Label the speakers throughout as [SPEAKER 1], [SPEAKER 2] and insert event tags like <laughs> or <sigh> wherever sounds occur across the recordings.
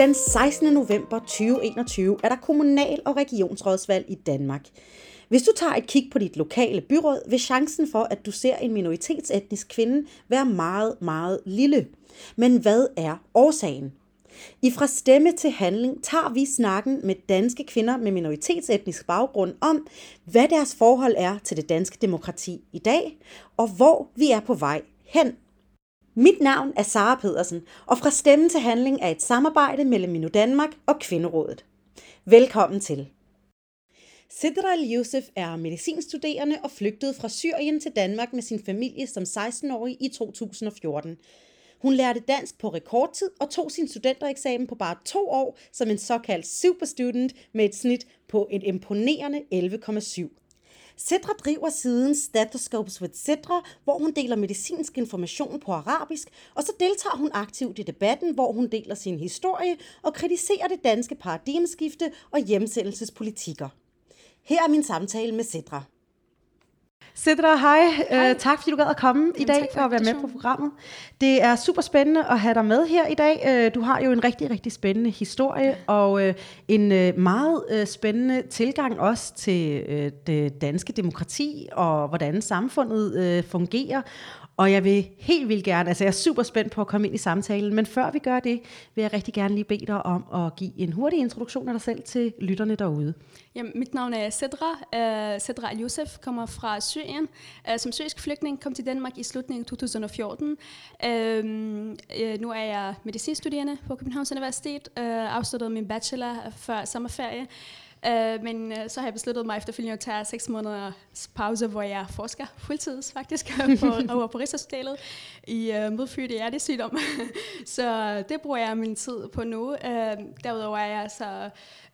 [SPEAKER 1] Den 16. november 2021 er der kommunal- og regionsrådsvalg i Danmark. Hvis du tager et kig på dit lokale byråd, vil chancen for, at du ser en minoritetsetnisk kvinde være meget, meget lille. Men hvad er årsagen? I Fra Stemme til Handling tager vi snakken med danske kvinder med minoritetsetnisk baggrund om, hvad deres forhold er til det danske demokrati i dag, og hvor vi er på vej hen. Mit navn er Sara Pedersen, og Fra Stemme til Handling er et samarbejde mellem Minu Danmark og Kvinderådet. Velkommen til. Sidra Al-Yusuf er medicinstuderende og flygtede fra Syrien til Danmark med sin familie som 16-årig i 2014. Hun lærte dansk på rekordtid og tog sin studentereksamen på bare to år som en såkaldt superstudent med et snit på et imponerende 11,7. Sidra driver siden Stethoscopes with Sidra, hvor hun deler medicinsk information på arabisk, og så deltager hun aktivt i debatten, hvor hun deler sin historie og kritiserer det danske paradigmeskifte og hjemsendelsespolitikker. Her er min samtale med Sidra. Sidra, hej. hej. Uh, tak fordi du gad at komme ja, i dag for at være med på programmet. Det er super spændende at have dig med her i dag. Uh, du har jo en rigtig, rigtig spændende historie, og uh, en uh, meget uh, spændende tilgang også til uh, det danske demokrati, og hvordan samfundet uh, fungerer. Og jeg vil helt vildt gerne, altså jeg er super spændt på at komme ind i samtalen, men før vi gør det, vil jeg rigtig gerne lige bede dig om at give en hurtig introduktion af dig selv til lytterne derude.
[SPEAKER 2] Jamen, mit navn er Sedra. Uh, Sedra Al-Youssef kommer fra Syrien. Uh, som syrisk flygtning kom til Danmark i slutningen af 2014. Uh, uh, nu er jeg medicinstuderende på Københavns Universitet. Uh, afsluttede min bachelor før sommerferie. Uh, men uh, så har jeg besluttet mig efterfølgende at tage seks måneders pause, hvor jeg forsker fuldtids faktisk <laughs> på, over på Rigshospitalet i uh, modfødte hjertesygdom. <laughs> så det bruger jeg min tid på nu. Uh, derudover er jeg så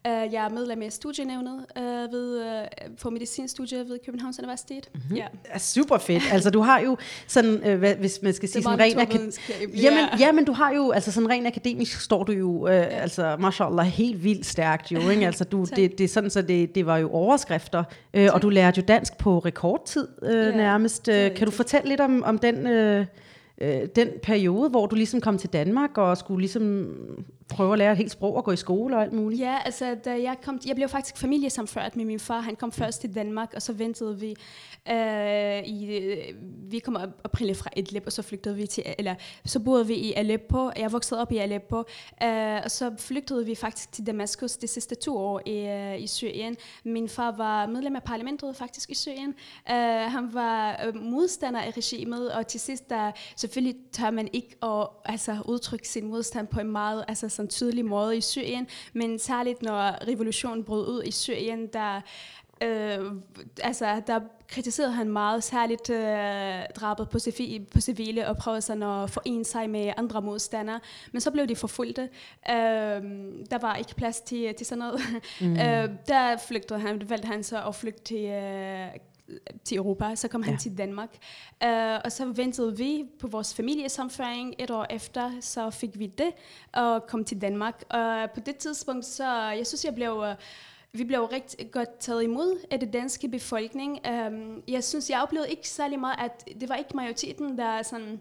[SPEAKER 2] Uh, jeg er medlem af studienævnet uh, ved, uh, for medicinstudiet ved Københavns Universitet.
[SPEAKER 1] Mm-hmm. Ja. Er super fedt. Altså du har jo sådan, uh, hvad, hvis man skal sige sådan rent akademisk. Jamen, ja, men du har jo, altså sådan rent akademisk står du jo, uh, ja. altså mashallah, helt vildt stærkt jo. Ikke? Altså du, <laughs> det, det er sådan, så det, det var jo overskrifter, uh, og du lærte jo dansk på rekordtid uh, ja, nærmest. Uh, kan du fortælle lidt om, om den... Uh, øh, den periode, hvor du ligesom kom til Danmark og skulle ligesom prøve at lære et helt sprog og gå i skole og alt muligt?
[SPEAKER 2] Ja, altså da jeg kom, jeg blev faktisk familiesamført med min far. Han kom først til Danmark, og så ventede vi. Øh, i, vi kom oprindeligt fra Idlib, og så flygtede vi til, eller så boede vi i Aleppo. Jeg voksede op i Aleppo, øh, og så flygtede vi faktisk til Damaskus de sidste to år i, uh, i Syrien. Min far var medlem af parlamentet faktisk i Syrien. Uh, han var modstander af regimet, og til sidst der selvfølgelig tør man ikke at altså, udtrykke sin modstand på en meget altså, sådan tydelig måde i Syrien, men særligt når revolutionen brød ud i Syrien, der Øh, altså, der kritiserede han meget særligt øh, drabet på, civi, på civile og prøvede sådan at forene sig med andre modstandere. Men så blev de forfulgte. Øh, der var ikke plads til, til sådan noget. Mm. <laughs> øh, der flygtede han, valgte han så at flygte til øh, til Europa, så kom ja. han til Danmark. Uh, og så ventede vi på vores familiesamføring. Et år efter, så fik vi det, og kom til Danmark. Og på det tidspunkt, så jeg synes, jeg blev... Uh, vi blev rigtig godt taget imod af det danske befolkning. Um, jeg synes, jeg oplevede ikke særlig meget, at det var ikke majoriteten, der sådan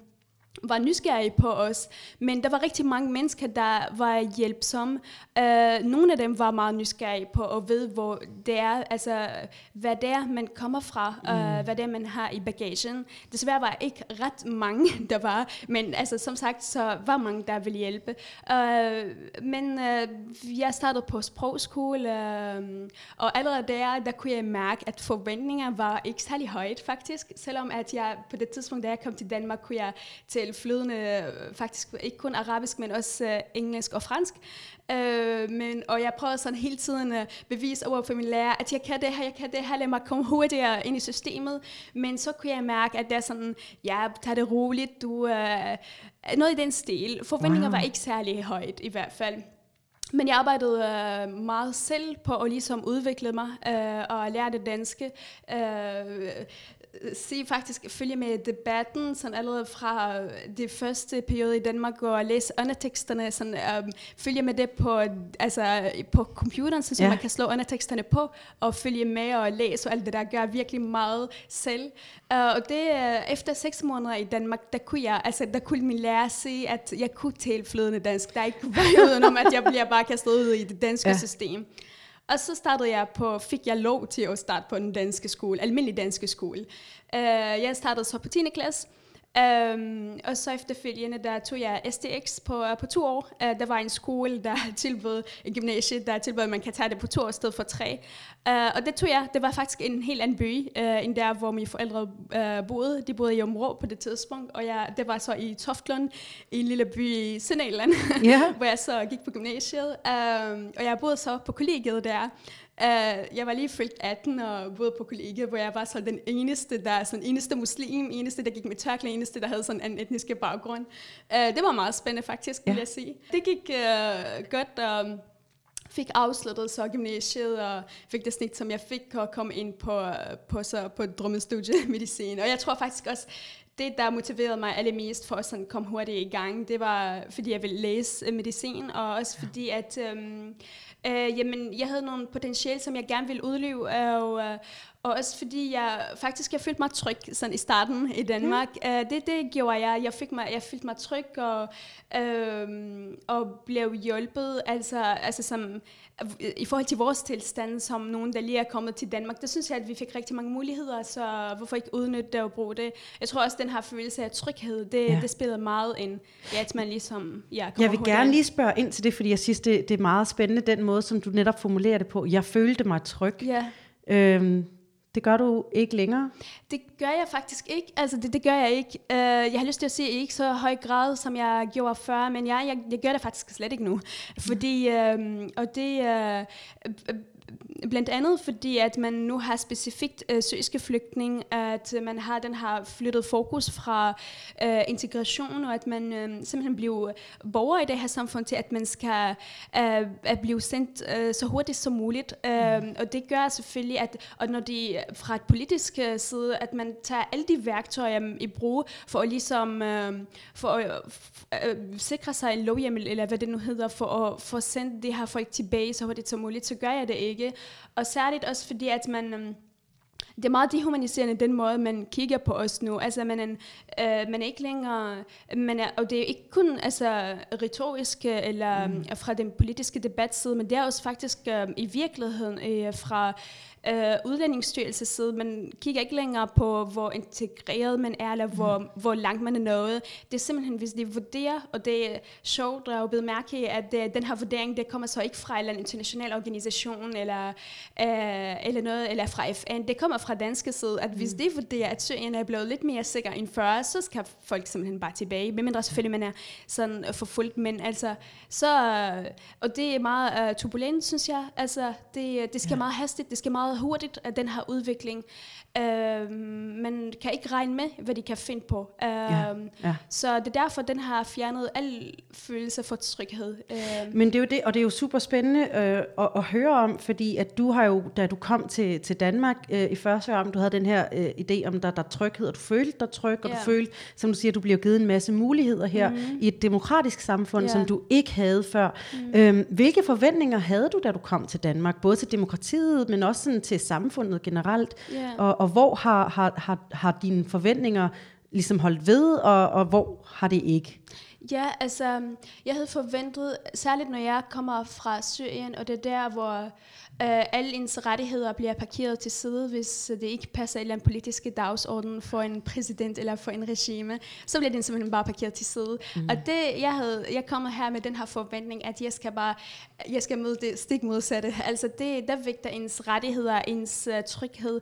[SPEAKER 2] var nysgerrige på os, men der var rigtig mange mennesker, der var hjælpsomme. Uh, nogle af dem var meget nysgerrige på at vide, hvor det er, altså, hvad det er, man kommer fra, uh, hvad det er, man har i bagagen. Desværre var ikke ret mange, <laughs> der var, men altså, som sagt, så var mange, der ville hjælpe. Uh, men uh, jeg startede på sprogskole, uh, og allerede der, der kunne jeg mærke, at forventninger var ikke særlig højt, faktisk. Selvom at jeg på det tidspunkt, da jeg kom til Danmark, kunne jeg til tale flydende, faktisk ikke kun arabisk, men også uh, engelsk og fransk. Uh, men, og jeg prøvede sådan hele tiden at bevise over for min lærer, at jeg kan det her, jeg kan det her, lad mig komme hurtigere ind i systemet. Men så kunne jeg mærke, at det er sådan, ja, tag det roligt, du, uh, noget i den stil. Forventninger wow. var ikke særlig højt i hvert fald. Men jeg arbejdede øh, meget selv på at ligesom udvikle mig øh, og lære det danske. Øh, se faktisk, følge med debatten, sådan allerede fra det første periode i Danmark, og læse underteksterne, sådan, um, følge med det på, altså, på computeren, så ja. man kan slå underteksterne på, og følge med og læse, og alt det der gør virkelig meget selv. Uh, og det, uh, efter seks måneder i Danmark, der kunne jeg, altså, der kunne min lærer se, at jeg kunne tale flydende dansk. Der er ikke <laughs> vej udenom, at jeg bliver bare kastet ud i det danske ja. system. Og så startede jeg på, fik jeg lov til at starte på den danske skole, almindelig danske skole. Uh, jeg startede så på 10. klasse, Um, og så efterfølgende, der tog jeg STX på, uh, på to år. Uh, der var en skole, der <laughs> tilbød, en gymnasie, der tilbød, at man kan tage det på to år i stedet for tre. Uh, og det tog jeg. Det var faktisk en helt anden by, uh, end der, hvor mine forældre uh, boede. De boede i Områ på det tidspunkt, og jeg, det var så i Toftlund, i en lille by i Sønderjylland, yeah. <laughs> hvor jeg så gik på gymnasiet. Uh, og jeg boede så på kollegiet der. Uh, jeg var lige fyldt 18 og boede på kollega, hvor jeg var så den eneste, der sådan eneste muslim, eneste, der gik med tørklæde, eneste, der havde sådan en etnisk baggrund. Uh, det var meget spændende faktisk, ja. vil jeg sige. Det gik uh, godt, og fik afsluttet så gymnasiet, og fik det snit, som jeg fik, og kom ind på, på, så, på drømmestudie medicin. Og jeg tror faktisk også, det, der motiverede mig allermest for at komme hurtigt i gang, det var, fordi jeg ville læse medicin, og også fordi, at øhm, øh, jamen, jeg havde nogle potentiale, som jeg gerne ville udleve, og, øh, og også fordi jeg faktisk jeg følte mig tryg sådan i starten i Danmark. Mm. Uh, det, det gjorde jeg. Jeg, fik mig, jeg følte mig tryg og, uh, og blev hjulpet. Altså, altså som, i forhold til vores tilstand, som nogen, der lige er kommet til Danmark, der synes jeg, at vi fik rigtig mange muligheder, så hvorfor ikke udnytte det og bruge det? Jeg tror også, den her følelse af tryghed, det, ja. det spiller meget ind, ja, at man ligesom ja,
[SPEAKER 1] Jeg vil gerne lige spørge ind til det, fordi jeg synes, det, det er meget spændende, den måde, som du netop formulerer det på. Jeg følte mig tryg. Ja. Øhm, det gør du ikke længere?
[SPEAKER 2] Det gør jeg faktisk ikke. Altså, det, det gør jeg ikke. Uh, jeg har lyst til at sige, ikke så høj grad, som jeg gjorde før, men jeg, jeg, jeg gør det faktisk slet ikke nu. Fordi, uh, og det, uh, blandt andet fordi, at man nu har specifikt øh, syriske flygtning, at man har den har flyttet fokus fra øh, integration, og at man øh, simpelthen bliver borger i det her samfund til, at man skal øh, at blive sendt øh, så hurtigt som muligt. Øh, mm. Og det gør selvfølgelig, at og når de fra et politisk øh, side, at man tager alle de værktøjer i brug for at ligesom øh, for at øh, sikre sig en lovhjemmel, eller hvad det nu hedder, for at få sendt det her folk tilbage så hurtigt som muligt, så gør jeg det ikke. Og særligt også fordi, at man... Um, det er meget dehumaniserende, den måde, man kigger på os nu. Altså, man er, øh, man er ikke længere... Man er, og det er ikke kun altså, retorisk eller mm. fra den politiske debatside, men det er også faktisk øh, i virkeligheden øh, fra øh, udlændingsstyrelses side. Man kigger ikke længere på, hvor integreret man er, eller hvor, mm. hvor langt man er nået. Det er simpelthen, hvis de vurderer, og det er sjovt at blive mærke i, at det, den her vurdering, det kommer så ikke fra en international organisation, eller, øh, eller noget, eller fra FN. Det kommer fra danske side, at hvis mm. de vurderer, at Syrien er blevet lidt mere sikker end før, så skal folk simpelthen bare tilbage, medmindre selvfølgelig man er sådan forfulgt, men altså, så, og det er meget uh, turbulent, synes jeg. Altså, det, det skal ja. meget hastigt, det skal meget meget hurtigt, at den her udvikling. Øh, man kan ikke regne med, hvad de kan finde på. Øh, ja, ja. Så det er derfor, den har fjernet al følelse for tryghed. Øh.
[SPEAKER 1] Men det er jo det, og det er jo super spændende øh, at, at høre om, fordi at du har jo, da du kom til, til Danmark øh, i første år, du havde den her øh, idé om, der, der er tryghed, og du følte dig tryg, og ja. du følte, som du siger, du bliver givet en masse muligheder her mm. i et demokratisk samfund, ja. som du ikke havde før. Mm. Øh, hvilke forventninger havde du, da du kom til Danmark? Både til demokratiet, men også sådan til samfundet generelt? Yeah. Og, og hvor har, har, har, har dine forventninger ligesom holdt ved, og, og hvor har det ikke?
[SPEAKER 2] Ja, altså, jeg havde forventet, særligt når jeg kommer fra Syrien, og det er der, hvor Uh, alle ens rettigheder bliver parkeret til side, hvis det ikke passer en politisk dagsorden for en præsident eller for en regime, så bliver den simpelthen bare parkeret til side. Mm. Og det, jeg, havde, jeg kommer her med den her forventning, at jeg skal bare, jeg skal møde det stik modsatte. Altså det, der vægter ens rettigheder, ens uh, tryghed,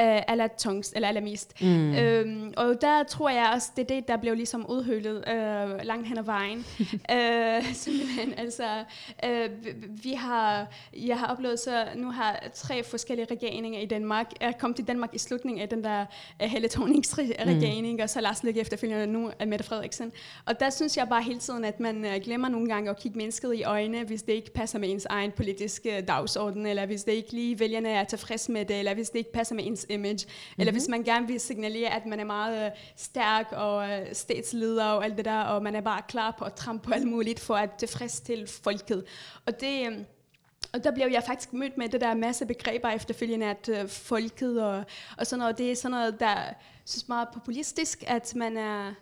[SPEAKER 2] øh, aller tungst, eller allermest. Mm. Øhm, og der tror jeg også, det er det, der blev ligesom udhølet øh, langt hen ad vejen. <laughs> øh, simpelthen, altså, øh, vi har, jeg har oplevet så, nu har tre forskellige regeringer i Danmark, jeg kom til Danmark i slutningen af den der uh, Helle Thornings regering, mm. og så Lars Løkke efterfølgende nu af Mette Frederiksen. Og der synes jeg bare hele tiden, at man uh, glemmer nogle gange at kigge mennesket i øjnene, hvis det ikke passer med ens egen politiske dagsorden, eller hvis det ikke lige vælgerne er tilfreds med det, eller hvis det ikke passer med ens image. Mm-hmm. Eller hvis man gerne vil signalere, at man er meget øh, stærk og øh, statsleder og alt det der, og man er bare klar på at trampe på alt muligt for at tilfredsstille folket. Og det... Øh, og der blev jeg faktisk mødt med det der masse begreber efterfølgende, at øh, folket og, og sådan noget, det er sådan noget, der synes meget populistisk, at man er,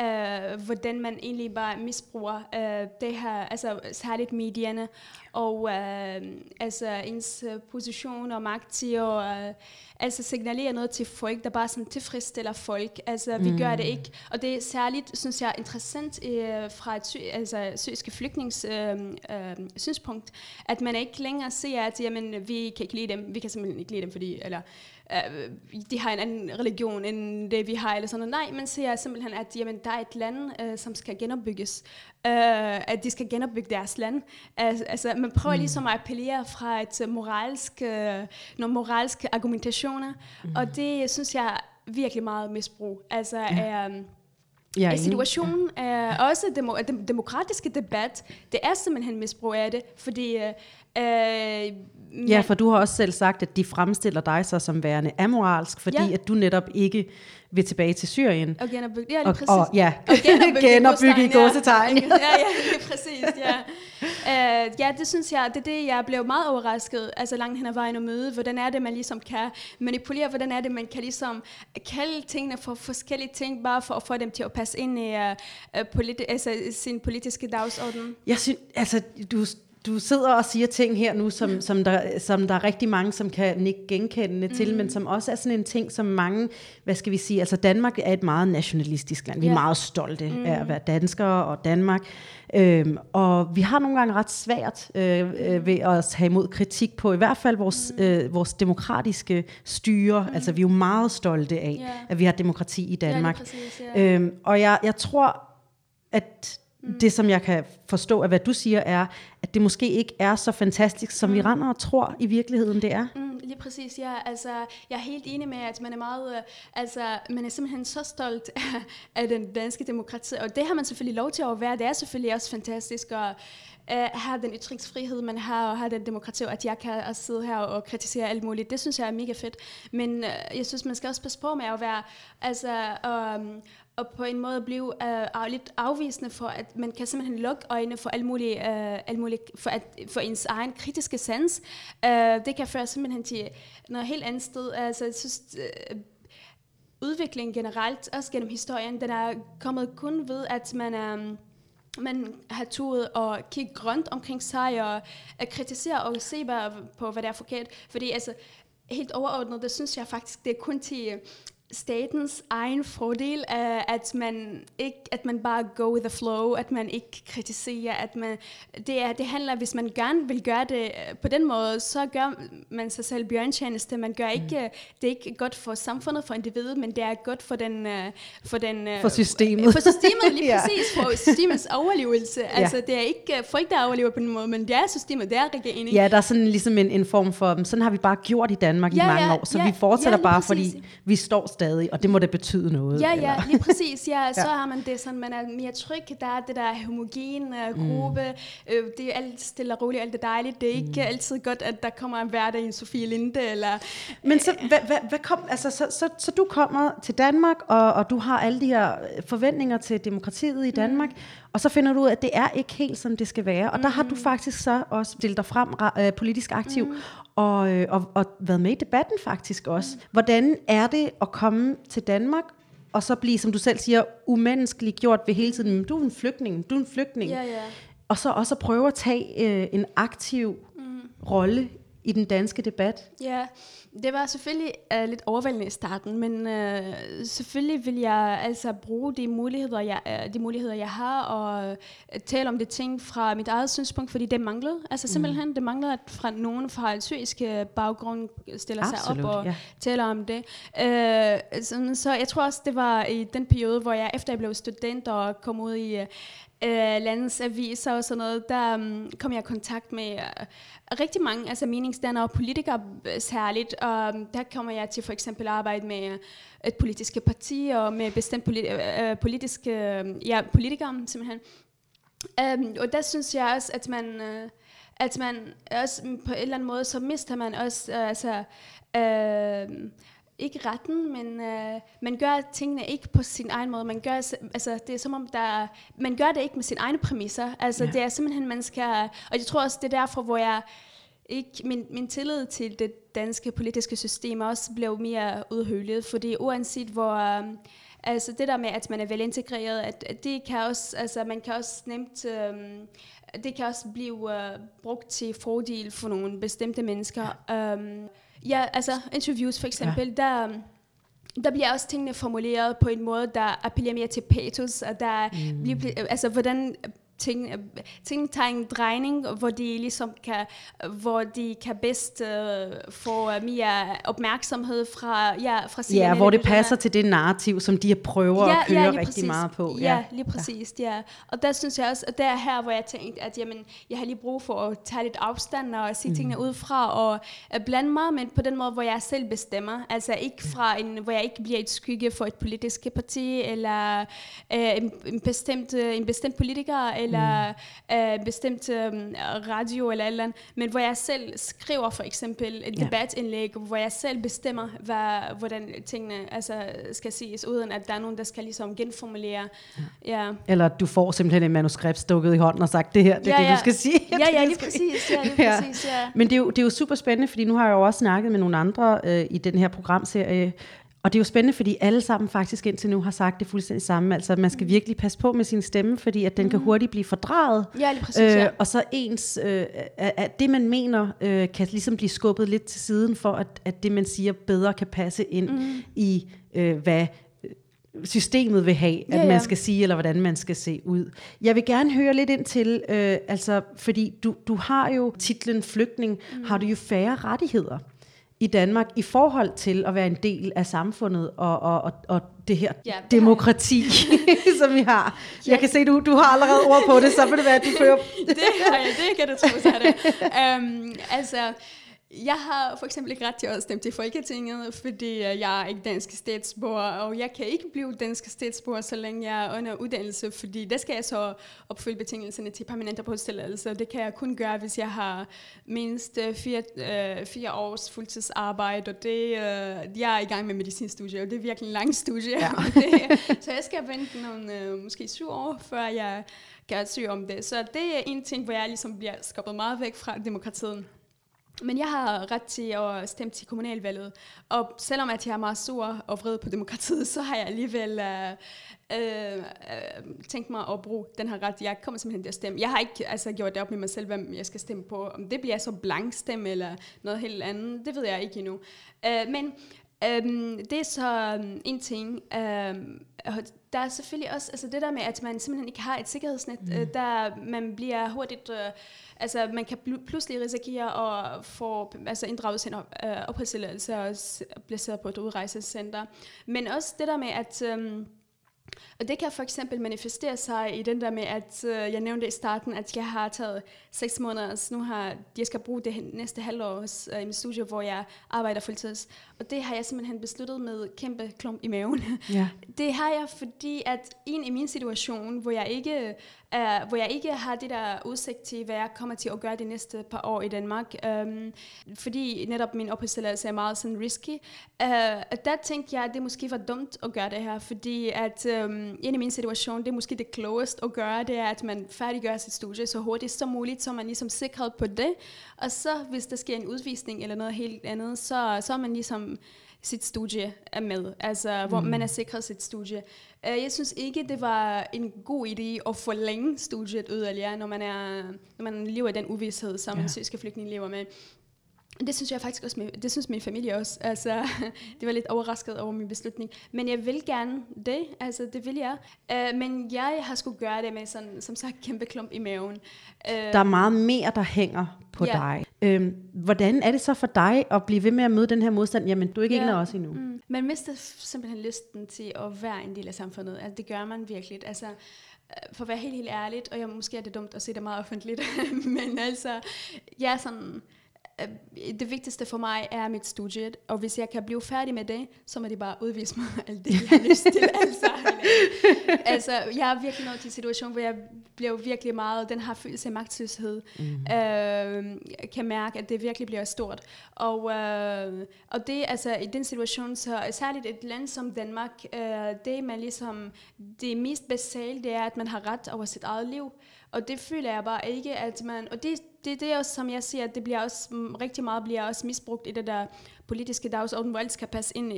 [SPEAKER 2] øh, hvordan man egentlig bare misbruger øh, det her, altså særligt medierne, og øh, altså ens position og magt til at øh, altså signalere noget til folk, der bare sådan tilfredsstiller folk. Altså vi mm. gør det ikke, og det er særligt, synes jeg, interessant øh, fra et sy altså, syriske flygtnings øh, øh, synspunkt, at man ikke længere ser, at jamen, vi kan ikke lide dem, vi kan simpelthen ikke lide dem, fordi, eller øh, de har en anden religion end det, vi har, eller sådan noget. Nej, man ser simpelthen, at jamen, der er et land, øh, som skal genopbygges. Øh, at de skal genopbygge deres land. Altså, man prøver mm. ligesom at appellere fra et uh, moralsk, uh, nogle moralske argumentationer, mm. og det synes jeg virkelig meget misbrug. Altså, ja. er, Ja, er situationen er også demo, den demokratiske debat, det er simpelthen misbrug af det, fordi øh,
[SPEAKER 1] Ja, for du har også selv sagt, at de fremstiller dig så som værende amoralsk, fordi ja. at du netop ikke vil tilbage til Syrien.
[SPEAKER 2] Og genopbygge, ja, lige præcis.
[SPEAKER 1] Og, og, ja, og genopbygge, <laughs> genopbygge i gåsetegn.
[SPEAKER 2] Ja. <laughs> ja, ja, lige præcis, ja. Uh, ja, det synes jeg, det er det, jeg blev meget overrasket, altså langt hen ad vejen at møde, hvordan er det, man ligesom kan manipulere, hvordan er det, man kan ligesom kalde tingene for forskellige ting, bare for at få dem til at passe ind i uh, politi- altså, sin politiske dagsorden.
[SPEAKER 1] Jeg synes, altså, du, du sidder og siger ting her nu, som, som, der, som der er rigtig mange, som kan ikke genkende til, mm. men som også er sådan en ting, som mange, hvad skal vi sige, altså Danmark er et meget nationalistisk land. Vi er yeah. meget stolte mm. af at være danskere og Danmark. Øhm, og vi har nogle gange ret svært øh, øh, ved at have imod kritik på i hvert fald vores, mm. øh, vores demokratiske styre. Mm. Altså vi er jo meget stolte af, yeah. at vi har demokrati i Danmark. Ja, præcis, ja. øhm, og jeg, jeg tror, at Mm. Det, som jeg kan forstå af, hvad du siger, er, at det måske ikke er så fantastisk, som mm. vi render og tror i virkeligheden, det er.
[SPEAKER 2] Mm, lige præcis, ja. Altså, jeg er helt enig med, at man er meget, øh, altså, man er simpelthen så stolt af, af den danske demokrati, og det har man selvfølgelig lov til at være. Det er selvfølgelig også fantastisk at Øh, uh, have den ytringsfrihed, man har, og have den demokrati, og at jeg kan også sidde her og kritisere alt muligt. Det synes jeg er mega fedt. Men øh, jeg synes, man skal også passe på med at være, altså, øh, og på en måde blive øh, lidt afvisende for, at man kan simpelthen lukke øjnene for alt muligt, øh, alt muligt for, at, for ens egen kritiske sans. Øh, det kan føre simpelthen til noget helt andet sted. Altså, jeg synes, øh, udviklingen generelt, også gennem historien, den er kommet kun ved, at man er man har turet og kigge grønt omkring sig og at kritisere og se bare på, hvad der er forkert. Fordi altså, helt overordnet, det synes jeg faktisk, det er kun til statens egen fordel, uh, at man ikke, at man bare go with the flow, at man ikke kritiserer, at man, det, er, det handler, hvis man gerne vil gøre det øh, på den måde, så gør man sig selv bjørntjeneste. Man gør ikke, mm. det er ikke godt for samfundet, for individet, men det er godt for den, uh, for den
[SPEAKER 1] for systemet.
[SPEAKER 2] For systemet, lige <laughs> ja. præcis, for systemets overlevelse. Ja. Altså, det er ikke folk, der overlever på den måde, men det er systemet, det er regeringen.
[SPEAKER 1] Ja, der er sådan ligesom en, en form for, sådan har vi bare gjort i Danmark ja, i mange ja, år, så ja, vi fortsætter ja, bare, præcis. fordi vi står stadig, og det må da betyde noget.
[SPEAKER 2] Ja, ja, lige præcis. Ja, <laughs> så ja. har man det sådan, man er mere tryg, der er det der homogene gruppe, mm. øh, det er alt stille og roligt, alt det dejligt. Det er ikke mm. altid godt, at der kommer en hverdag i en Sofie Linde, eller...
[SPEAKER 1] Men så, hvad, hvad, hvad kom, altså, så, så, så, du kommer til Danmark, og, og du har alle de her forventninger til demokratiet i Danmark, mm. Og så finder du ud af, at det er ikke helt, som det skal være. Og mm. der har du mm. faktisk så også stillet dig frem uh, politisk aktiv, mm. og, øh, og, og været med i debatten faktisk også. Mm. Hvordan er det at komme til Danmark, og så blive, som du selv siger, umenneskeligt gjort ved hele tiden, du er en flygtning, du er en flygtning.
[SPEAKER 2] Ja, ja.
[SPEAKER 1] Og så også at prøve at tage uh, en aktiv mm. rolle i den danske debat.
[SPEAKER 2] Ja, det var selvfølgelig uh, lidt overvældende i starten, men uh, selvfølgelig vil jeg altså bruge de muligheder, jeg, uh, de muligheder, jeg har, og uh, tale om det ting fra mit eget synspunkt, fordi det manglede. Altså simpelthen, mm. det manglede, at fra nogen fra en syrisk baggrund stiller Absolut, sig op og ja. taler om det. Uh, så, så jeg tror også, det var i den periode, hvor jeg efter jeg blev student og kom ud i uh, Øh, landets aviser og sådan noget, der um, kom jeg i kontakt med uh, rigtig mange altså meningsdannere og politikere øh, særligt, og mm, der kommer jeg til for eksempel at arbejde med et politiske parti og med bestemt politi- øh, politiske ja, politikere simpelthen. Um, og der synes jeg også, at man, uh, at man også mm, på en eller anden måde, så mister man også uh, altså, uh, ikke retten, men øh, man gør tingene ikke på sin egen måde. Man gør, altså, det er som om, der, man gør det ikke med sine egne præmisser. Altså, ja. det er simpelthen, man skal... Og jeg tror også, det er derfor, hvor jeg ikke, min, min tillid til det danske politiske system også blev mere udhølet, fordi uanset hvor... Øh, altså det der med, at man er velintegreret, at, at det kan også, altså man kan også nemt, øh, det kan også blive uh, brugt til fordel for nogle bestemte mennesker. Ja. Um, ja, altså interviews for eksempel, ja. der, der bliver også tingene formuleret på en måde, der appellerer mere til patos, og der mm. bliver, altså hvordan ting, ting tager en drejning, hvor de ligesom kan, hvor de kan bedst uh, få mere opmærksomhed fra, ja, fra
[SPEAKER 1] Ja, hvor det passer til det narrativ, som de prøver ja, at køre ja, rigtig præcis. meget på.
[SPEAKER 2] Ja, ja lige præcis, ja. ja. Og der synes jeg også, at det er her, hvor jeg tænkte, at jamen, jeg har lige brug for at tage lidt afstand og se mm. tingene ud fra og uh, blande mig, men på den måde, hvor jeg selv bestemmer. Altså ikke fra en, hvor jeg ikke bliver et skygge for et politisk parti, eller uh, en, en, bestemt, en bestemt politiker, eller mm. øh, bestemt øh, radio eller eller andet, men hvor jeg selv skriver for eksempel et ja. debatindlæg, hvor jeg selv bestemmer, hvad, hvordan tingene altså, skal siges, uden at der er nogen, der skal ligesom genformulere. Ja.
[SPEAKER 1] ja. Eller du får simpelthen en manuskript stukket i hånden og sagt, det her, det er ja, det, du skal sige.
[SPEAKER 2] Ja, ja, <laughs> lige præcis. Ja, lige <laughs> præcis ja.
[SPEAKER 1] Men det er, jo, det er jo super spændende, fordi nu har jeg jo også snakket med nogle andre øh, i den her programserie, og det er jo spændende, fordi alle sammen faktisk indtil nu har sagt det fuldstændig samme. Altså, man skal mm. virkelig passe på med sin stemme, fordi at den mm. kan hurtigt blive fordrejet.
[SPEAKER 2] Ja, lige præcis, ja.
[SPEAKER 1] øh, Og så ens, øh, at det man mener, øh, kan ligesom blive skubbet lidt til siden, for at, at det man siger bedre kan passe ind mm. i, øh, hvad systemet vil have, at ja, ja. man skal sige, eller hvordan man skal se ud. Jeg vil gerne høre lidt ind til, øh, altså, fordi du, du har jo titlen flygtning, mm. har du jo færre rettigheder i Danmark i forhold til at være en del af samfundet og, og, og, og det her ja, demokrati, <laughs> som vi har. Ja. Jeg kan se, du, du har allerede ord på det, så vil det være, at du <laughs> fører...
[SPEAKER 2] det har jeg, det kan du tro, så det. Um, <laughs> altså, jeg har for eksempel ikke ret til at stemme til Folketinget, fordi øh, jeg er ikke dansk statsborger, og jeg kan ikke blive dansk statsborger, så længe jeg er under uddannelse, fordi der skal jeg så opfylde betingelserne til permanent opholdstilladelse, det kan jeg kun gøre, hvis jeg har mindst øh, fire, øh, fire års fuldtidsarbejde, og det, øh, jeg er i gang med medicinstudie, og det er virkelig en lang studie. Ja. <laughs> det, så jeg skal vente nogle, øh, måske syv år, før jeg kan søge om det. Så det er en ting, hvor jeg ligesom bliver skabt meget væk fra demokratiet. Men jeg har ret til at stemme til kommunalvalget, og selvom at jeg er meget sur og vred på demokratiet, <laughs> så har jeg alligevel øh, øh, tænkt mig at bruge den her ret. Jeg kommer simpelthen til at stemme. Jeg har ikke altså, gjort det op med mig selv, hvem jeg skal stemme på. Om det bliver så blank stemme eller noget helt andet, det ved jeg ikke endnu. Øh, men Um, det er så um, en ting. Um, der er selvfølgelig også altså det der med, at man simpelthen ikke har et sikkerhedsnet, mm. uh, der man bliver hurtigt, uh, altså man kan pl- pludselig risikere at få altså inddraget sin op, uh, opholdstilladelse og blive sat på et udrejsecenter. Men også det der med, at um, og det kan for eksempel manifestere sig i den der med, at øh, jeg nævnte i starten, at jeg har taget seks måneder, så nu har jeg skal bruge det næste halvår øh, i mit studie, hvor jeg arbejder fuldtids. Og det har jeg simpelthen besluttet med kæmpe klump i maven. <laughs> Ja. Det har jeg, fordi at en i min situation, hvor jeg ikke uh, hvor jeg ikke har det der udsigt til, hvad jeg kommer til at gøre de næste par år i Danmark. Um, fordi netop min opholdstilladelse er meget sådan risky. Uh, der tænkte jeg, at det måske var dumt at gøre det her, fordi at um, en i min situation, det er måske det klogeste at gøre, det er, at man færdiggør sit studie så hurtigt som muligt, så man ligesom sikret på det. Og så hvis der sker en udvisning eller noget helt andet, så, så er man ligesom sit studie er med, altså hvor mm. man er sikret sit studie. Uh, jeg synes ikke, det var en god idé at forlænge studiet yderligere, når man, er, når man lever i den uvidshed, som ja. en syriske flygtning lever med. Det synes jeg faktisk også, det synes min familie også. Altså, <laughs> det var lidt overrasket over min beslutning. Men jeg vil gerne det, altså det vil jeg. Uh, men jeg har skulle gøre det med sådan, som sagt, kæmpe klump i maven.
[SPEAKER 1] Uh, der er meget mere, der hænger på ja. dig. Uh, hvordan er det så for dig at blive ved med at møde den her modstand? Jamen, du er ikke ja. en af os endnu. Mm.
[SPEAKER 2] Man mister simpelthen lysten til at være en del af samfundet. Altså, det gør man virkelig. Altså, for at være helt, helt ærligt, og jeg, måske er det dumt at se det meget offentligt, <laughs> men altså, jeg er sådan, øh, det vigtigste for mig er mit studie, og hvis jeg kan blive færdig med det, så må de bare udvise mig <laughs> alt det, jeg har lyst til. altså, <laughs> altså, jeg er virkelig nået til en situation, hvor jeg bliver virkelig meget, den har følelse af magtløshed. Mm. Øh, kan mærke, at det virkelig bliver stort. Og, øh, og det, altså, i den situation, så særligt et land som Danmark, øh, det man ligesom, det mest basale, det er, at man har ret over sit eget liv. Og det føler jeg bare ikke, at man... Og det, det, det er også, som jeg siger, at det bliver også, mm, rigtig meget bliver også misbrugt i det der politiske dagsorden, hvor alt skal passe ind.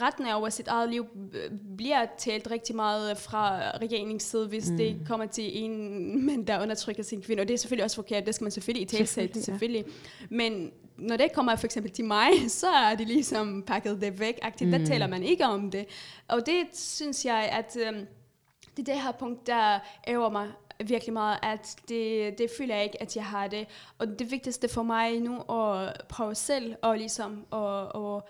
[SPEAKER 2] Retten over sit eget liv øh, bliver talt rigtig meget fra regeringens side, hvis mm. det kommer til en <laughs> mand, der undertrykker sin kvinde. Og det er selvfølgelig også forkert, det skal man selvfølgelig i tale selvfølgelig, selvfølgelig. Ja. Men når det kommer for eksempel til mig, <laughs> så er det ligesom pakket det væk. Mm. Der taler man ikke om det. Og det synes jeg, at... Øh, det er det her punkt, der æver mig virkelig meget, at det, det føler jeg ikke, at jeg har det. Og det vigtigste for mig nu at prøve selv og ligesom at, at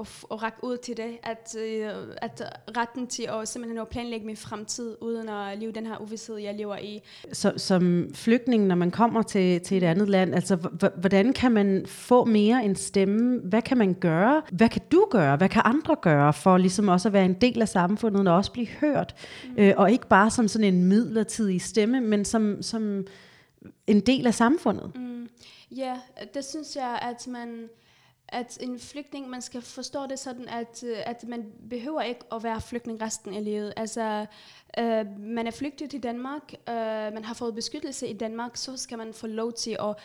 [SPEAKER 2] at, at række ud til det, at, øh, at retten til at simpelthen at planlægge min fremtid, uden at leve den her uvidshed, jeg lever i.
[SPEAKER 1] Så, som flygtning, når man kommer til, til et andet land, altså hvordan kan man få mere en stemme? Hvad kan man gøre? Hvad kan du gøre? Hvad kan andre gøre for ligesom også at være en del af samfundet og også blive hørt? Mm. Øh, og ikke bare som sådan en midlertidig stemme, men som, som en del af samfundet. Mm.
[SPEAKER 2] Ja, det synes jeg, at man at en flygtning, man skal forstå det sådan, at, øh, at man behøver ikke at være flygtning resten af livet. Altså, øh, man er flygtet til Danmark, øh, man har fået beskyttelse i Danmark, så skal man få lov til at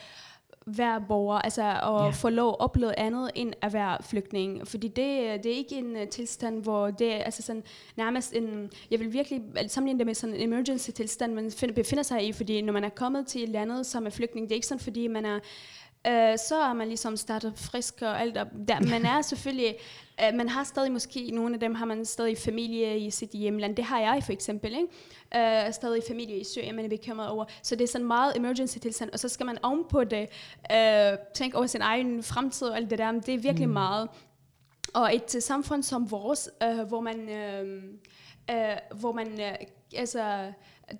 [SPEAKER 2] være borger, altså at yeah. få lov at opleve andet end at være flygtning. Fordi det, det er ikke en uh, tilstand, hvor det er altså sådan, nærmest en, jeg vil virkelig sammenligne det med sådan en emergency tilstand, man find, befinder sig i, fordi når man er kommet til landet som er flygtning, det er ikke sådan, fordi man er øh, så er man ligesom startet frisk og alt op. Der, man <laughs> er selvfølgelig, øh, man har stadig måske, nogle af dem har man stadig familie i sit hjemland. Det har jeg for eksempel, ikke? Øh, stadig familie i Syrien, man er bekymret over. Så det er sådan meget emergency tilstand, og så skal man ovenpå det øh, tænke over sin egen fremtid og alt det der. Men det er virkelig mm. meget. Og et uh, samfund som vores, øh, hvor man, øh, øh, hvor man øh, altså,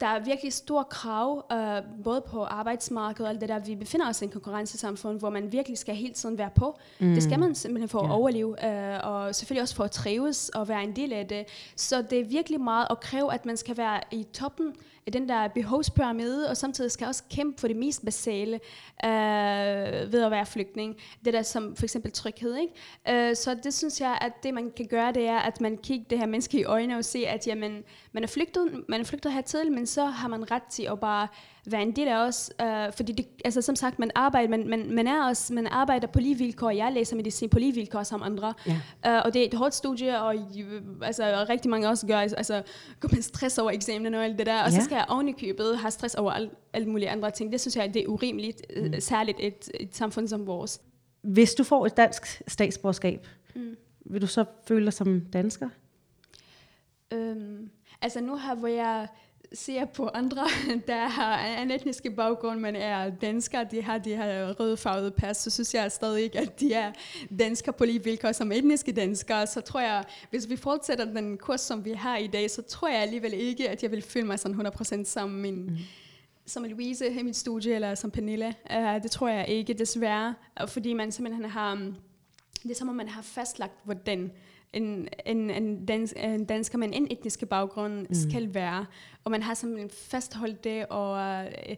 [SPEAKER 2] der er virkelig store krav, uh, både på arbejdsmarkedet og alt det der. Vi befinder os i en konkurrencesamfund, hvor man virkelig skal hele tiden være på. Mm. Det skal man simpelthen for at yeah. overleve, uh, og selvfølgelig også for at trives og være en del af det. Så det er virkelig meget at kræve, at man skal være i toppen i den der behovspyramide, og samtidig skal også kæmpe for det mest basale øh, ved at være flygtning. Det der som for eksempel tryghed. Ikke? Øh, så det synes jeg, at det man kan gøre, det er, at man kigger det her menneske i øjnene og se, at jamen, man er flygtet, man er flygtet hertil, men så har man ret til at bare være en del af os, øh, fordi det, altså, som sagt, man arbejder, man, man, man, er også, man arbejder på lige vilkår, jeg læser medicin på lige vilkår som andre, ja. øh, og det er et hårdt studie, og altså, rigtig mange også gør, altså, går med stress over eksamen og alt det der, og ja. så skal jeg oven i købet have stress over alt, alle mulige andre ting, det synes jeg, det er urimeligt, øh, mm. særligt et, et samfund som vores.
[SPEAKER 1] Hvis du får et dansk statsborgerskab, mm. vil du så føle dig som dansker?
[SPEAKER 2] Øhm, altså nu har, hvor jeg ser på andre, <laughs> der har en etniske baggrund, men er danskere, de har de her rødfarvede pas, så synes jeg stadig ikke, at de er danskere på lige vilkår som etniske danskere. Så tror jeg, hvis vi fortsætter den kurs, som vi har i dag, så tror jeg alligevel ikke, at jeg vil føle mig sådan 100% som min, mm. som Louise i mit studie, eller som Pernille. Uh, det tror jeg ikke, desværre, fordi man simpelthen har, det er som om man har fastlagt, hvordan en, en, en, dans, en dansker med en etnisk baggrund mm. skal være. Og man har simpelthen fastholdt det og uh,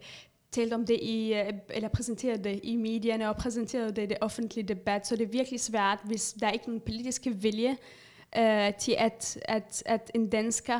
[SPEAKER 2] talt om det i, uh, eller præsenteret det i medierne og præsenteret det i det offentlige debat. Så det er virkelig svært, hvis der er ikke en politisk vilje uh, til, at, at, at en dansker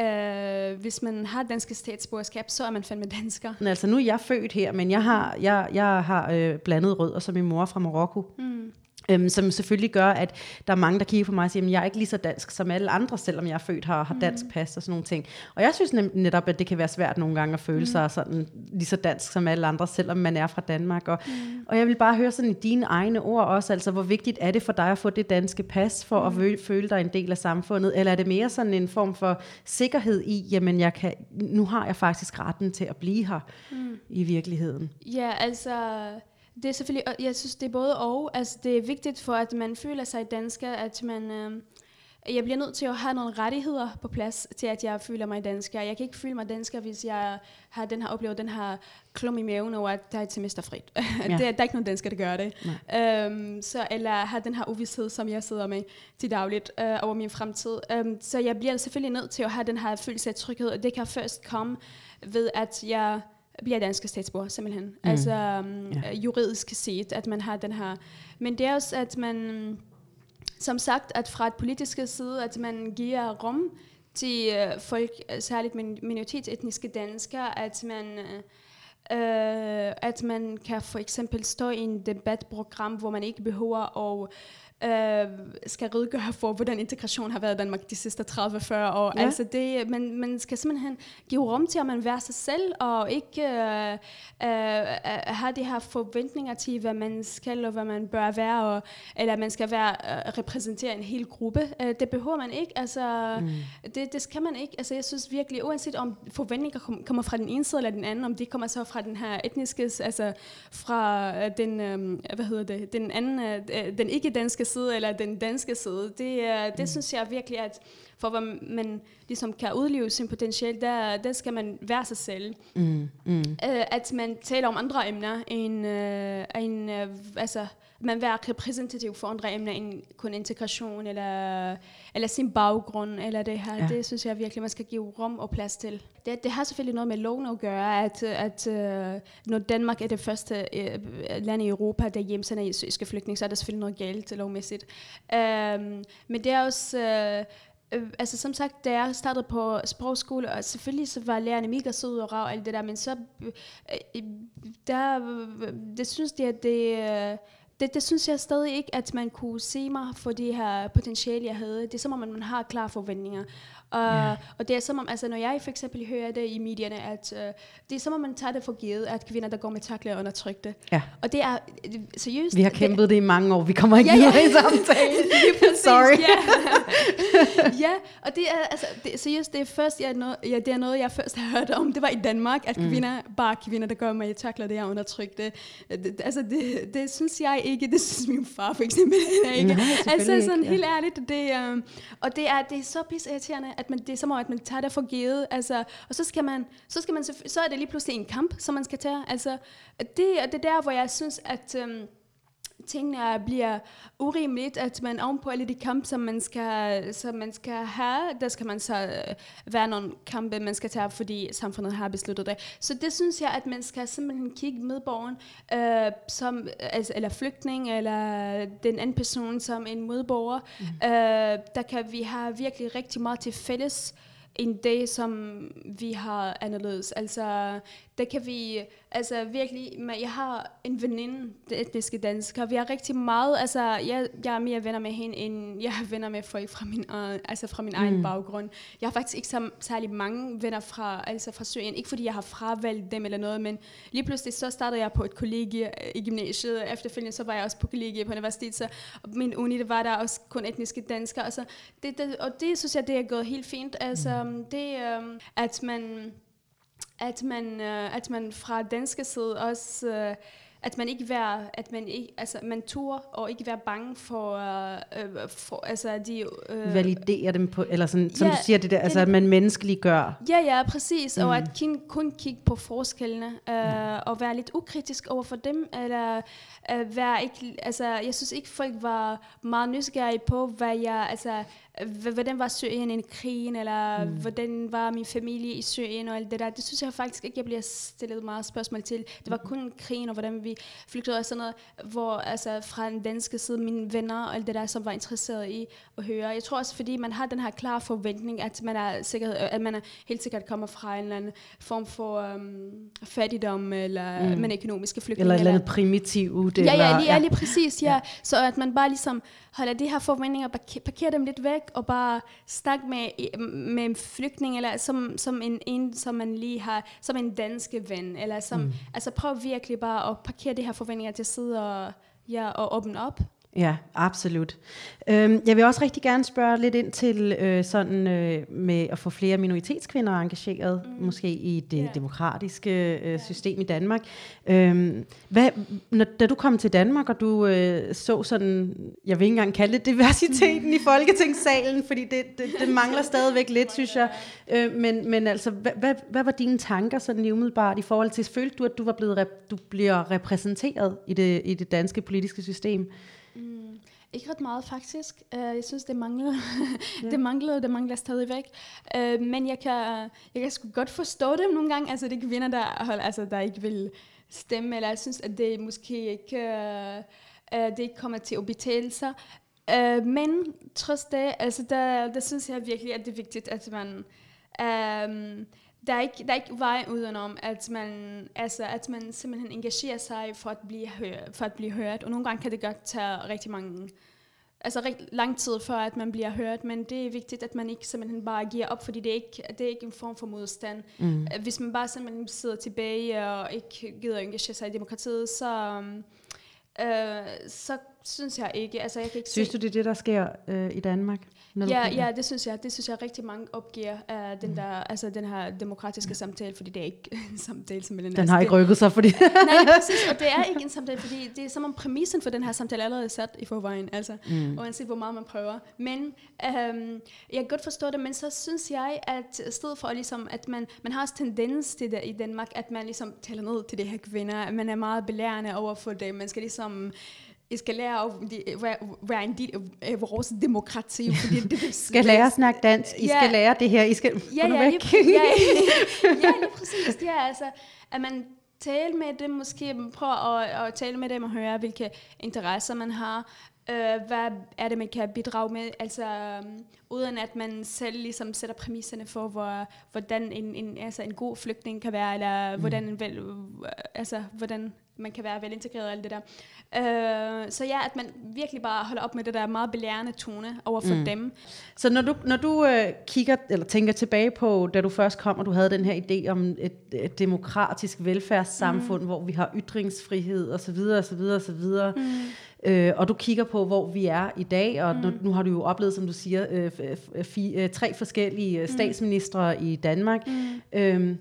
[SPEAKER 2] Uh, hvis man har danske statsborgerskab, så er man fandme dansker.
[SPEAKER 1] Men altså nu er jeg født her, men jeg har, jeg, jeg har øh, blandet rødder som min mor fra Marokko. Mm. Øhm, som selvfølgelig gør, at der er mange, der kigger på mig og siger, at jeg er ikke lige så dansk som alle andre, selvom jeg er født her og har mm. dansk pas og sådan nogle ting. Og jeg synes netop, at det kan være svært nogle gange at føle mm. sig sådan, lige så dansk som alle andre, selvom man er fra Danmark. Og, mm. og jeg vil bare høre sådan i dine egne ord også, altså hvor vigtigt er det for dig at få det danske pas, for mm. at føle dig en del af samfundet? Eller er det mere sådan en form for sikkerhed i, jamen jeg kan, nu har jeg faktisk retten til at blive her mm. i virkeligheden?
[SPEAKER 2] Ja, altså det er selvfølgelig, jeg synes, det er både og. Altså, det er vigtigt for, at man føler sig dansker, at man, øh, jeg bliver nødt til at have nogle rettigheder på plads til, at jeg føler mig dansker. Jeg kan ikke føle mig dansker, hvis jeg har den her oplevet den her klum i maven over, at der er et semester frit. <laughs> Ja. det, der er ikke nogen dansker, der gør det. Um, så, eller har den her uvidshed, som jeg sidder med til dagligt uh, over min fremtid. Um, så jeg bliver selvfølgelig nødt til at have den her følelse af tryghed, og det kan først komme ved, at jeg bliver dansk statsborger, simpelthen. Mm. Altså um, ja. juridisk set, at man har den her... Men det er også, at man som sagt, at fra et politisk side, at man giver rum til øh, folk, særligt minoritetsetniske danskere, at man, øh, at man kan for eksempel stå i en debatprogram, hvor man ikke behøver at øh, skal redegøre for, hvordan integration har været i Danmark de sidste 30-40 år. Ja. Altså det, man, man skal simpelthen give rum til, at man være sig selv, og ikke øh, øh, have de her forventninger til, hvad man skal og hvad man bør være, og, eller man skal være øh, repræsentere en hel gruppe. Øh, det behøver man ikke. Altså, mm. det, det skal man ikke. Altså, jeg synes virkelig, uanset om forventninger kom, kommer fra den ene side eller den anden, om det kommer så fra den her etniske, altså fra øh, den, øh, hvad hedder det, den anden, øh, den ikke-danske side eller den danske side. Det, det mm. synes jeg virkelig, at for at man ligesom kan udleve sin potentiale, der, der skal man være sig selv. Mm. Mm. at man taler om andre emner, end, uh, end uh, altså, man være repræsentativ for andre emner end kun integration eller, eller sin baggrund eller det her. Ja. Det synes jeg virkelig, man skal give rum og plads til. Det, det har selvfølgelig noget med loven at gøre, at, at uh, når Danmark er det første uh, land i Europa, der hjemsender syriske flygtninge, så er der selvfølgelig noget galt lovmæssigt. Um, men det er også... Uh, Øh, altså som sagt, da jeg startede på sprogskole, og selvfølgelig så var lærerne mega søde og rav og alt det der, men så, øh, der, det synes jeg, at det, øh, det, det synes jeg stadig ikke, at man kunne se mig for det her potentiale, jeg havde. Det er som om, man har klare forventninger. Og, yeah. og det er som om, altså når jeg for eksempel hører det i medierne, at uh, det er som om, man tager det for givet, at kvinder, der går med takler er undertrykte. Ja. Og det er seriøst.
[SPEAKER 1] Vi har kæmpet det, det i mange år. Vi kommer ikke ja, videre ja. i samtalen. <laughs> Sorry.
[SPEAKER 2] Ja. ja, og det er, altså, det, seriøst, det er, først, jeg, noget, ja, det er noget, jeg først har hørt om. Det var i Danmark, at mm. kvinder, bare kvinder, der går med takler, det er undertrykte. Det, altså, det, det synes jeg ikke, det synes min far for eksempel ikke. Nej, altså sådan ikke, ja. helt ærligt, det, um, og det er, det er så pisse irriterende, at man, det er som om, at man tager det for givet, altså, og så skal man, så skal man, så er det lige pludselig en kamp, som man skal tage, altså, det, det er der, hvor jeg synes, at, um, tingene bliver urimeligt, at man ovenpå alle de kampe, som man skal, som man skal have, der skal man så øh, være nogle kampe, man skal tage, fordi samfundet har besluttet det. Så det synes jeg, at man skal simpelthen kigge medborgeren, øh, som, altså, eller flygtning, eller den anden person som en medborger. Mm. Øh, der kan vi have virkelig rigtig meget til fælles, en dag, som vi har anderledes. Altså, der kan vi, altså virkelig, jeg har en veninde, det etniske dansker, vi har rigtig meget, altså jeg, jeg er mere venner med hende, end jeg har venner med folk fra min, uh, altså fra min mm. egen baggrund. Jeg har faktisk ikke så særlig mange venner fra, altså fra Syrien, ikke fordi jeg har fravalgt dem eller noget, men lige pludselig så startede jeg på et kollegie øh, i gymnasiet, efterfølgende så var jeg også på kollegie på universitetet, så min uni, det var der også kun etniske danskere, altså det, det, og det synes jeg, det er gået helt fint, altså mm. det, um, at man at man, øh, at man fra danske side også, øh, at man ikke være, at man ikke, altså man tur og ikke være bange for, øh, for altså de...
[SPEAKER 1] Øh, Validere dem på, eller sådan, som ja, du siger det der, altså at man menneskeligt gør.
[SPEAKER 2] Ja, ja, præcis, mm. og at kun, kun kigge på forskellene, øh, ja. og være lidt ukritisk over for dem, eller øh, være ikke, altså jeg synes ikke folk var meget nysgerrige på, hvad jeg, altså hvordan var Syrien en krigen, eller mm. hvordan var min familie i Syrien og alt det der. Det synes jeg faktisk ikke, jeg bliver stillet meget spørgsmål til. Det var mm. kun krigen og hvordan vi flygtede og sådan noget, hvor altså fra den danske side, mine venner og alt det der, som var interesseret i at høre. Jeg tror også, fordi man har den her klare forventning, at man er, sikkert, at man er helt sikkert kommer fra en eller anden form for um, fattigdom, eller mm. man økonomiske flygtninge.
[SPEAKER 1] Eller et eller andet primitivt.
[SPEAKER 2] Ja, ja, lige, ja. lige præcis, ja. ja. Så at man bare ligesom holder de her forventninger, parkerer dem lidt væk, og bare snakke med, med en flygtning, eller som, som en, en, som man lige har, som en danske ven, eller som, mm. altså prøv virkelig bare at parkere de her forventninger til side, og, ja, og åbne op.
[SPEAKER 1] Ja, absolut. Øhm, jeg vil også rigtig gerne spørge lidt ind til øh, sådan øh, med at få flere minoritetskvinder engageret, mm. måske i det yeah. demokratiske øh, system i Danmark. Øhm, hvad, når, da du kom til Danmark, og du øh, så sådan, jeg vil ikke engang kalde det diversiteten i <laughs> Folketingssalen, fordi det, det, det mangler stadigvæk lidt, synes jeg. Øh, men, men altså, hvad, hvad, hvad var dine tanker sådan lige umiddelbart i forhold til, følte du, at du var blevet rep, du bliver repræsenteret i det, i det danske politiske system?
[SPEAKER 2] Mm, ikke ret meget faktisk. Uh, jeg synes, det mangler. <laughs> Ja. det mangler, det mangler stadigvæk. Uh, men jeg kan, jeg kan sgu godt forstå dem nogle gange. Altså, det er kvinder, der, hold, altså, der ikke vil stemme, eller jeg synes, at det måske ikke, uh, uh, det ikke kommer til at betale sig. Uh, men trods det, altså, der, der synes jeg virkelig, at det er vigtigt, at man... Um, der er ikke, der er ikke vej udenom, at man, altså, at man simpelthen engagerer sig for at, blive hørt, for at blive hørt. Og nogle gange kan det godt tage rigtig mange, altså rigtig lang tid før, at man bliver hørt, men det er vigtigt, at man ikke simpelthen bare giver op, fordi det er ikke, det er ikke en form for modstand. Mm. Hvis man bare simpelthen sidder tilbage og ikke gider engagere sig i demokratiet, så, øh, så synes jeg ikke. Altså, jeg kan ikke
[SPEAKER 1] synes
[SPEAKER 2] se...
[SPEAKER 1] du, det er det, der sker øh, i Danmark?
[SPEAKER 2] Når ja, ja, det synes jeg. Det synes jeg rigtig mange opgiver af den, mm. der, altså den her demokratiske samtale, fordi det er ikke <laughs> en samtale. Som
[SPEAKER 1] den, den har ikke rykket sig, fordi... <laughs>
[SPEAKER 2] Nej, præcis, og det er ikke en <laughs> samtale, fordi det er som om præmissen for den her samtale allerede er sat i forvejen, altså, mm. uanset hvor meget man prøver. Men øhm, jeg kan godt forstå det, men så synes jeg, at i stedet for ligesom, at man, man har også tendens til det i Danmark, at man ligesom taler ned til de her kvinder, at man er meget belærende over for det, man skal ligesom skal lære at være, en del af vores demokrati.
[SPEAKER 1] Fordi det, det, skal lære at snakke dansk. I ja, skal lære det her. I skal
[SPEAKER 2] ja, ja, lige, ja, <laughs> ja, lige præcis. Det er altså, at man taler med dem, måske prøver at, at tale med dem og høre, hvilke interesser man har. Uh, hvad er det, man kan bidrage med? Altså, um, uden at man selv ligesom sætter præmisserne for, hvor, hvordan en, en, altså en god flygtning kan være, eller mm. hvordan, en vel, altså, hvordan man kan være velintegreret og alt det der. Øh, så ja, at man virkelig bare holder op med det der meget belærende tone over for mm. dem.
[SPEAKER 1] Så når du, når du øh, kigger, eller tænker tilbage på, da du først kom, og du havde den her idé om et, et demokratisk velfærdssamfund, mm. hvor vi har ytringsfrihed osv. osv. osv. Mm. Øh, og du kigger på, hvor vi er i dag, og mm. nu, nu har du jo oplevet, som du siger, øh, fi, øh, tre forskellige øh, statsministre mm. i Danmark. Mm. Øh,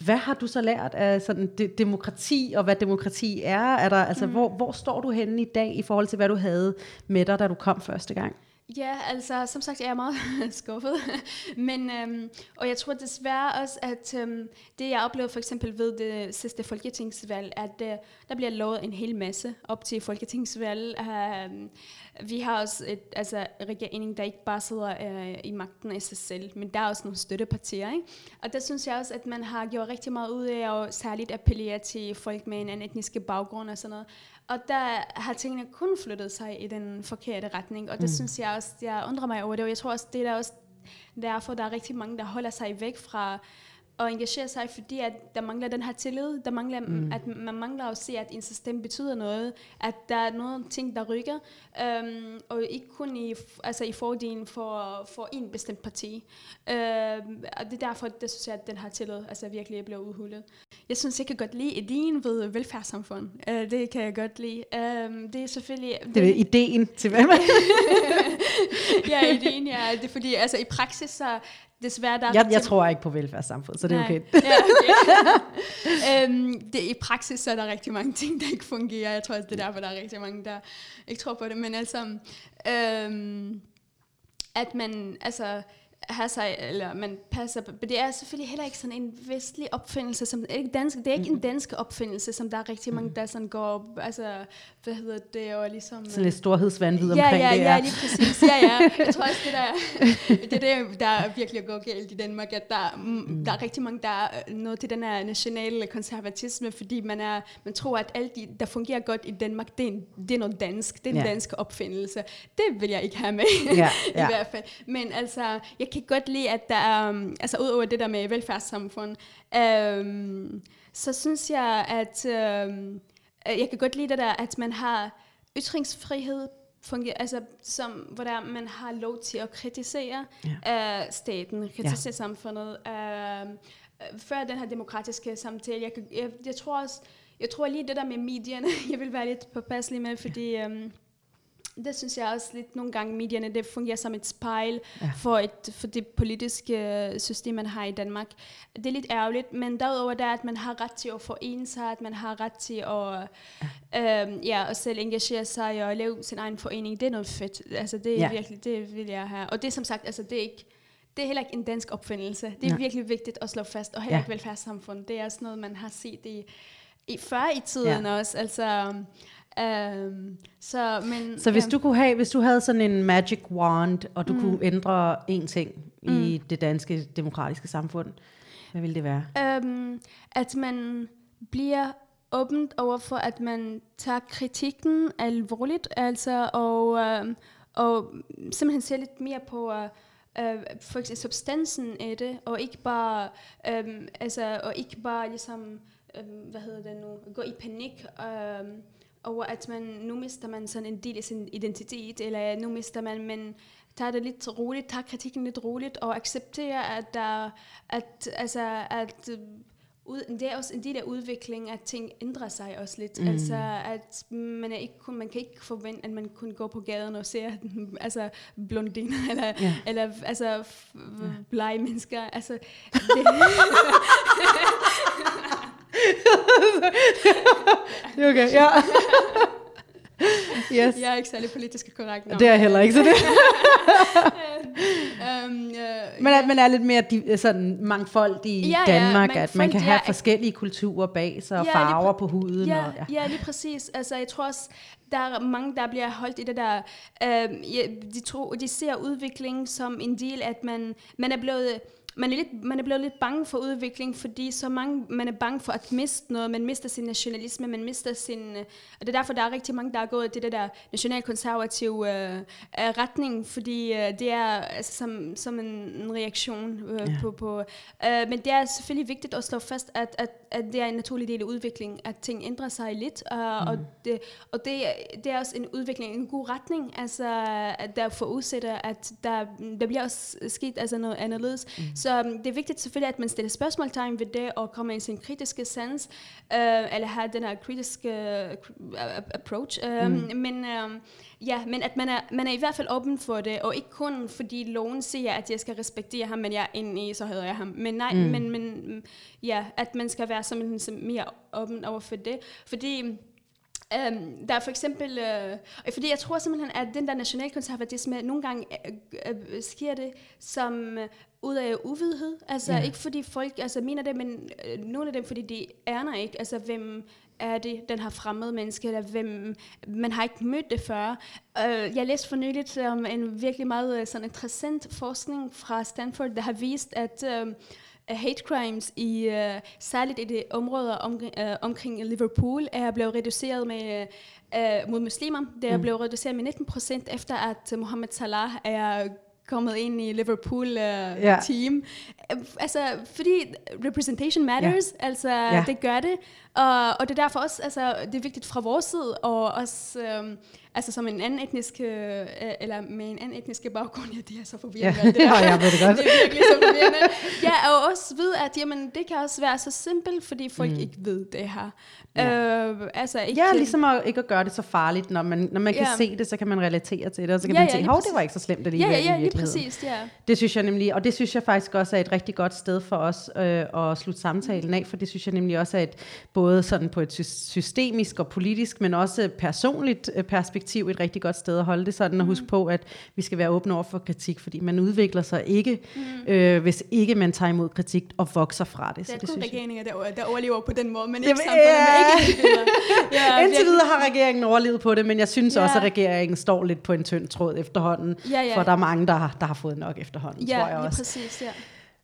[SPEAKER 1] hvad har du så lært af sådan de, demokrati, og hvad demokrati er? er der, altså, mm. hvor, hvor står du henne i dag i forhold til, hvad du havde med dig, da du kom første gang?
[SPEAKER 2] Ja, altså som sagt, jeg er meget <laughs> skuffet. Men, øhm, og jeg tror desværre også, at øhm, det jeg oplevede for eksempel ved det sidste folketingsvalg, at øh, der bliver lovet en hel masse op til folketingsvalg. Øhm, vi har også et, altså, regering, der ikke bare sidder øh, i magten af sig selv, men der er også nogle støttepartier. Ikke? Og der synes jeg også, at man har gjort rigtig meget ud af at særligt appellere til folk med en anden etnisk baggrund og sådan noget. Og der har tingene kun flyttet sig i den forkerte retning, og det mm. synes jeg også, jeg undrer mig over det, og jeg tror også, det er også derfor, der er rigtig mange, der holder sig væk fra at engagere sig, fordi at der mangler den her tillid, der mangler, mm. at man mangler at se, at en system betyder noget, at der er nogle ting, der rykker, øhm, og ikke kun i, altså i fordelen for, for en bestemt parti. Øhm, og det er derfor, det synes jeg, at den her tillid altså virkelig bliver udhullet. Jeg synes, jeg kan godt lide ideen ved velfærdssamfund. Øh, det kan jeg godt lide. Øhm, det er selvfølgelig...
[SPEAKER 1] Det er ideen til hvad? <laughs>
[SPEAKER 2] ja, ideen, ja. Det er fordi, altså i praksis, så desværre, der
[SPEAKER 1] jeg, jeg tror ikke på velfærdssamfund, så det er okay. <laughs>
[SPEAKER 2] ja, okay. <laughs> øhm, det, I praksis så er der rigtig mange ting, der ikke fungerer. Jeg tror også, det er derfor, der er rigtig mange, der ikke tror på det. Men altså, øhm, at man, altså, have sig, eller man passer på. Det er selvfølgelig heller ikke sådan en vestlig opfindelse, som, ikke dansk, det er ikke mm. en dansk opfindelse, som der er rigtig mange, der sådan går, altså, hvad hedder det, og ligesom...
[SPEAKER 1] Sådan lidt storhedsvandvid
[SPEAKER 2] ja,
[SPEAKER 1] omkring
[SPEAKER 2] ja,
[SPEAKER 1] det,
[SPEAKER 2] ja. Ja, lige præcis, ja, ja. Jeg tror også, det der, <laughs> det er det, der virkelig går galt i Danmark, at der, mm. der er rigtig mange, der er noget til den her nationale konservatisme, fordi man, er, man tror, at alt, de, der fungerer godt i Danmark, det er, en, det er noget dansk, det er en ja. dansk opfindelse. Det vil jeg ikke have med, ja, <laughs> ja. i hvert fald. Men altså, jeg kan godt lide, at der er, um, altså udover det der med velfærdssamfund, um, så synes jeg, at um, jeg kan godt lide det der, at man har ytringsfrihed, fungerer, altså som, hvor der man har lov til at kritisere ja. uh, staten, kritisere ja. samfundet. Uh, før den her demokratiske samtale, jeg, jeg, jeg tror også, jeg tror lige det der med medierne, <laughs> jeg vil være lidt påpasselig med, fordi um, det synes jeg også lidt nogle gange, medierne, det fungerer som et spejl ja. for, et, for det politiske system, man har i Danmark. Det er lidt ærgerligt, men derudover der, at man har ret til at forene sig, at man har ret til at, ja. øhm, ja, at selv engagere sig og lave sin egen forening, det er noget fedt. Altså det er ja. virkelig, det vil jeg have. Og det er som sagt, altså det er ikke, det er heller ikke en dansk opfindelse. Det er ja. virkelig vigtigt at slå fast, og heller ja. ikke velfærdssamfund. Det er også noget, man har set i, i før i tiden ja. også. Altså, Um, så, men,
[SPEAKER 1] så hvis ja. du kunne have, hvis du havde sådan en magic wand, og du mm. kunne ændre en ting mm. i det danske demokratiske samfund, hvad ville det være?
[SPEAKER 2] Um, at man bliver åbent over for, at man tager kritikken alvorligt, altså, og, um, og simpelthen ser lidt mere på uh, uh, for eksempel substansen af det, og ikke bare, um, altså, og ikke bare ligesom, um, hvad hedder det nu, gå i panik, um, over at man, nu mister man sådan en del af sin identitet, eller nu mister man, men tager det lidt roligt, tager kritikken lidt roligt, og accepterer, at, der, at, altså, at det er også en del af udviklingen, at ting ændrer sig også lidt. Mm. Altså, at man, er ikke kun, man kan ikke forvente, at man kun går på gaden og ser <laughs> altså, blondiner, <laughs> eller, yeah. eller altså, blege mennesker. Altså, <laughs> det,
[SPEAKER 1] okay, ja. <laughs>
[SPEAKER 2] Yes. Jeg er ikke særlig politisk korrekt.
[SPEAKER 1] Nå. Det er heller ikke, så det. um, <laughs> uh, men at man er lidt mere di- sådan mangfoldig i ja, Danmark, ja, at man kan have ja, forskellige kulturer bag sig, og ja, farver på huden.
[SPEAKER 2] Ja,
[SPEAKER 1] og,
[SPEAKER 2] ja. ja, lige præcis. Altså, jeg tror også, der er mange, der bliver holdt i det der, uh, de, tror, de ser udvikling som en del, at man, man er blevet man er, lidt, man er blevet lidt bange for udvikling, fordi så mange, man er bange for at miste noget. Man mister sin nationalisme, man mister sin... Øh, og det er derfor, der er rigtig mange, der er gået til det der nationalkonservative øh, retning, fordi øh, det er altså, som, som en, en reaktion øh, ja. på... på øh, men det er selvfølgelig vigtigt at slå fast, at, at, at det er en naturlig del af udvikling, at ting ændrer sig lidt, øh, mm. og, det, og det, det er også en udvikling, en god retning, altså at der forudsætter, at der, der bliver også sket altså noget anderledes. Mm. Så um, det er vigtigt selvfølgelig, at man stiller spørgsmålstegn ved det, og kommer i sin kritiske sans, uh, eller har den her kritiske uh, approach. Um, mm. Men um, ja, men at man er, man er i hvert fald åben for det, og ikke kun fordi loven siger, at jeg skal respektere ham, men jeg er inde i, så hedder jeg ham. Men nej, mm. men, men ja, at man skal være som mere åben over for det. Fordi Um, der er for eksempel, uh, fordi jeg tror simpelthen, at den der nationalkonservatisme, nogle gange uh, uh, sker det som uh, ud af uvidhed. Altså ja. ikke fordi folk altså, mener det, men uh, nogle af dem, fordi de aner ikke, altså hvem er det, den her fremmede menneske, eller hvem, man har ikke mødt det før. Uh, jeg læste for nyligt om en virkelig meget sådan interessant forskning fra Stanford, der har vist, at uh, hate crimes i uh, særligt i det områder om, uh, omkring Liverpool er blevet reduceret med uh, mod muslimer. Det er mm. blevet reduceret med 19 procent efter at Mohammed Salah er kommet ind i Liverpool uh, yeah. team. Altså, fordi representation matters, yeah. altså yeah. det gør det. Og, og det er derfor også, altså, det er vigtigt fra vores side, og også um, altså som en anden etnisk, øh, eller med en anden etnisk baggrund, <laughs> ja, det er så forvirrende.
[SPEAKER 1] Ja, det, <laughs>
[SPEAKER 2] ja,
[SPEAKER 1] jeg ved det godt. <laughs>
[SPEAKER 2] det er virkelig så forvirrende. Ja, og også ved, at jamen, det kan også være så simpelt, fordi folk mm. ikke ved det her. Ja, øh, altså,
[SPEAKER 1] ikke, ja ligesom at, ikke at gøre det så farligt. Når man, når man kan ja. se det, så kan man relatere til det, og så kan ja, man tænke, hov, det var ikke så slemt alligevel
[SPEAKER 2] ja, ja, ja, i virkeligheden. Lige præcis, ja.
[SPEAKER 1] Det synes jeg nemlig, og det synes jeg faktisk også er et rigtig godt sted for os øh, at slutte samtalen af, for det synes jeg nemlig også er et, både sådan på et systemisk og politisk, men også personligt øh, perspektiv, et rigtig godt sted at holde det sådan, og huske mm. på, at vi skal være åbne over for kritik, fordi man udvikler sig ikke, mm. øh, hvis ikke man tager imod kritik og vokser fra det.
[SPEAKER 2] Det er
[SPEAKER 1] så
[SPEAKER 2] det kun regeringer, der, der overlever på den måde, men ikke samfundet, ja. ikke
[SPEAKER 1] ja, <laughs> Indtil videre har regeringen overlevet på det, men jeg synes ja. også, at regeringen står lidt på en tynd tråd efterhånden, ja, ja. for der er mange, der, der har fået nok efterhånden,
[SPEAKER 2] ja,
[SPEAKER 1] tror jeg også.
[SPEAKER 2] præcis, ja.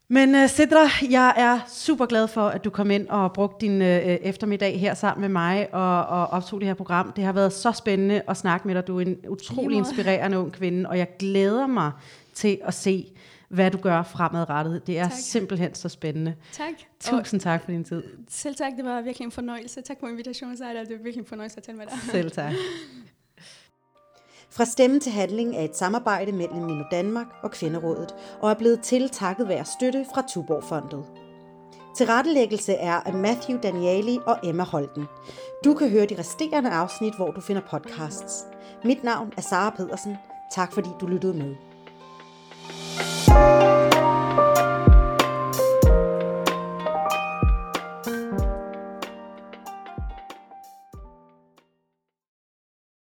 [SPEAKER 1] Men uh, Sidra, jeg er super glad for, at du kom ind og brugte din uh, eftermiddag her sammen med mig og, og optog det her program. Det har været så spændende at snakke med dig. Du er en utrolig inspirerende ung kvinde, og jeg glæder mig til at se, hvad du gør fremadrettet. Det er tak. simpelthen så spændende.
[SPEAKER 2] Tak.
[SPEAKER 1] Tusind og tak for din tid.
[SPEAKER 2] Selv tak, det var virkelig en fornøjelse. Tak for invitationen, Sejda. Det var virkelig en fornøjelse at tale med dig.
[SPEAKER 1] Selv tak. <laughs>
[SPEAKER 3] Fra stemme til handling er et samarbejde mellem Mino Danmark og Kvinderådet, og er blevet til takket være støtte fra Tuborgfondet. Tilrettelæggelse er af Matthew Danieli og Emma Holden. Du kan høre de resterende afsnit, hvor du finder podcasts.
[SPEAKER 1] Mit navn er Sara Pedersen. Tak fordi du lyttede med. thank you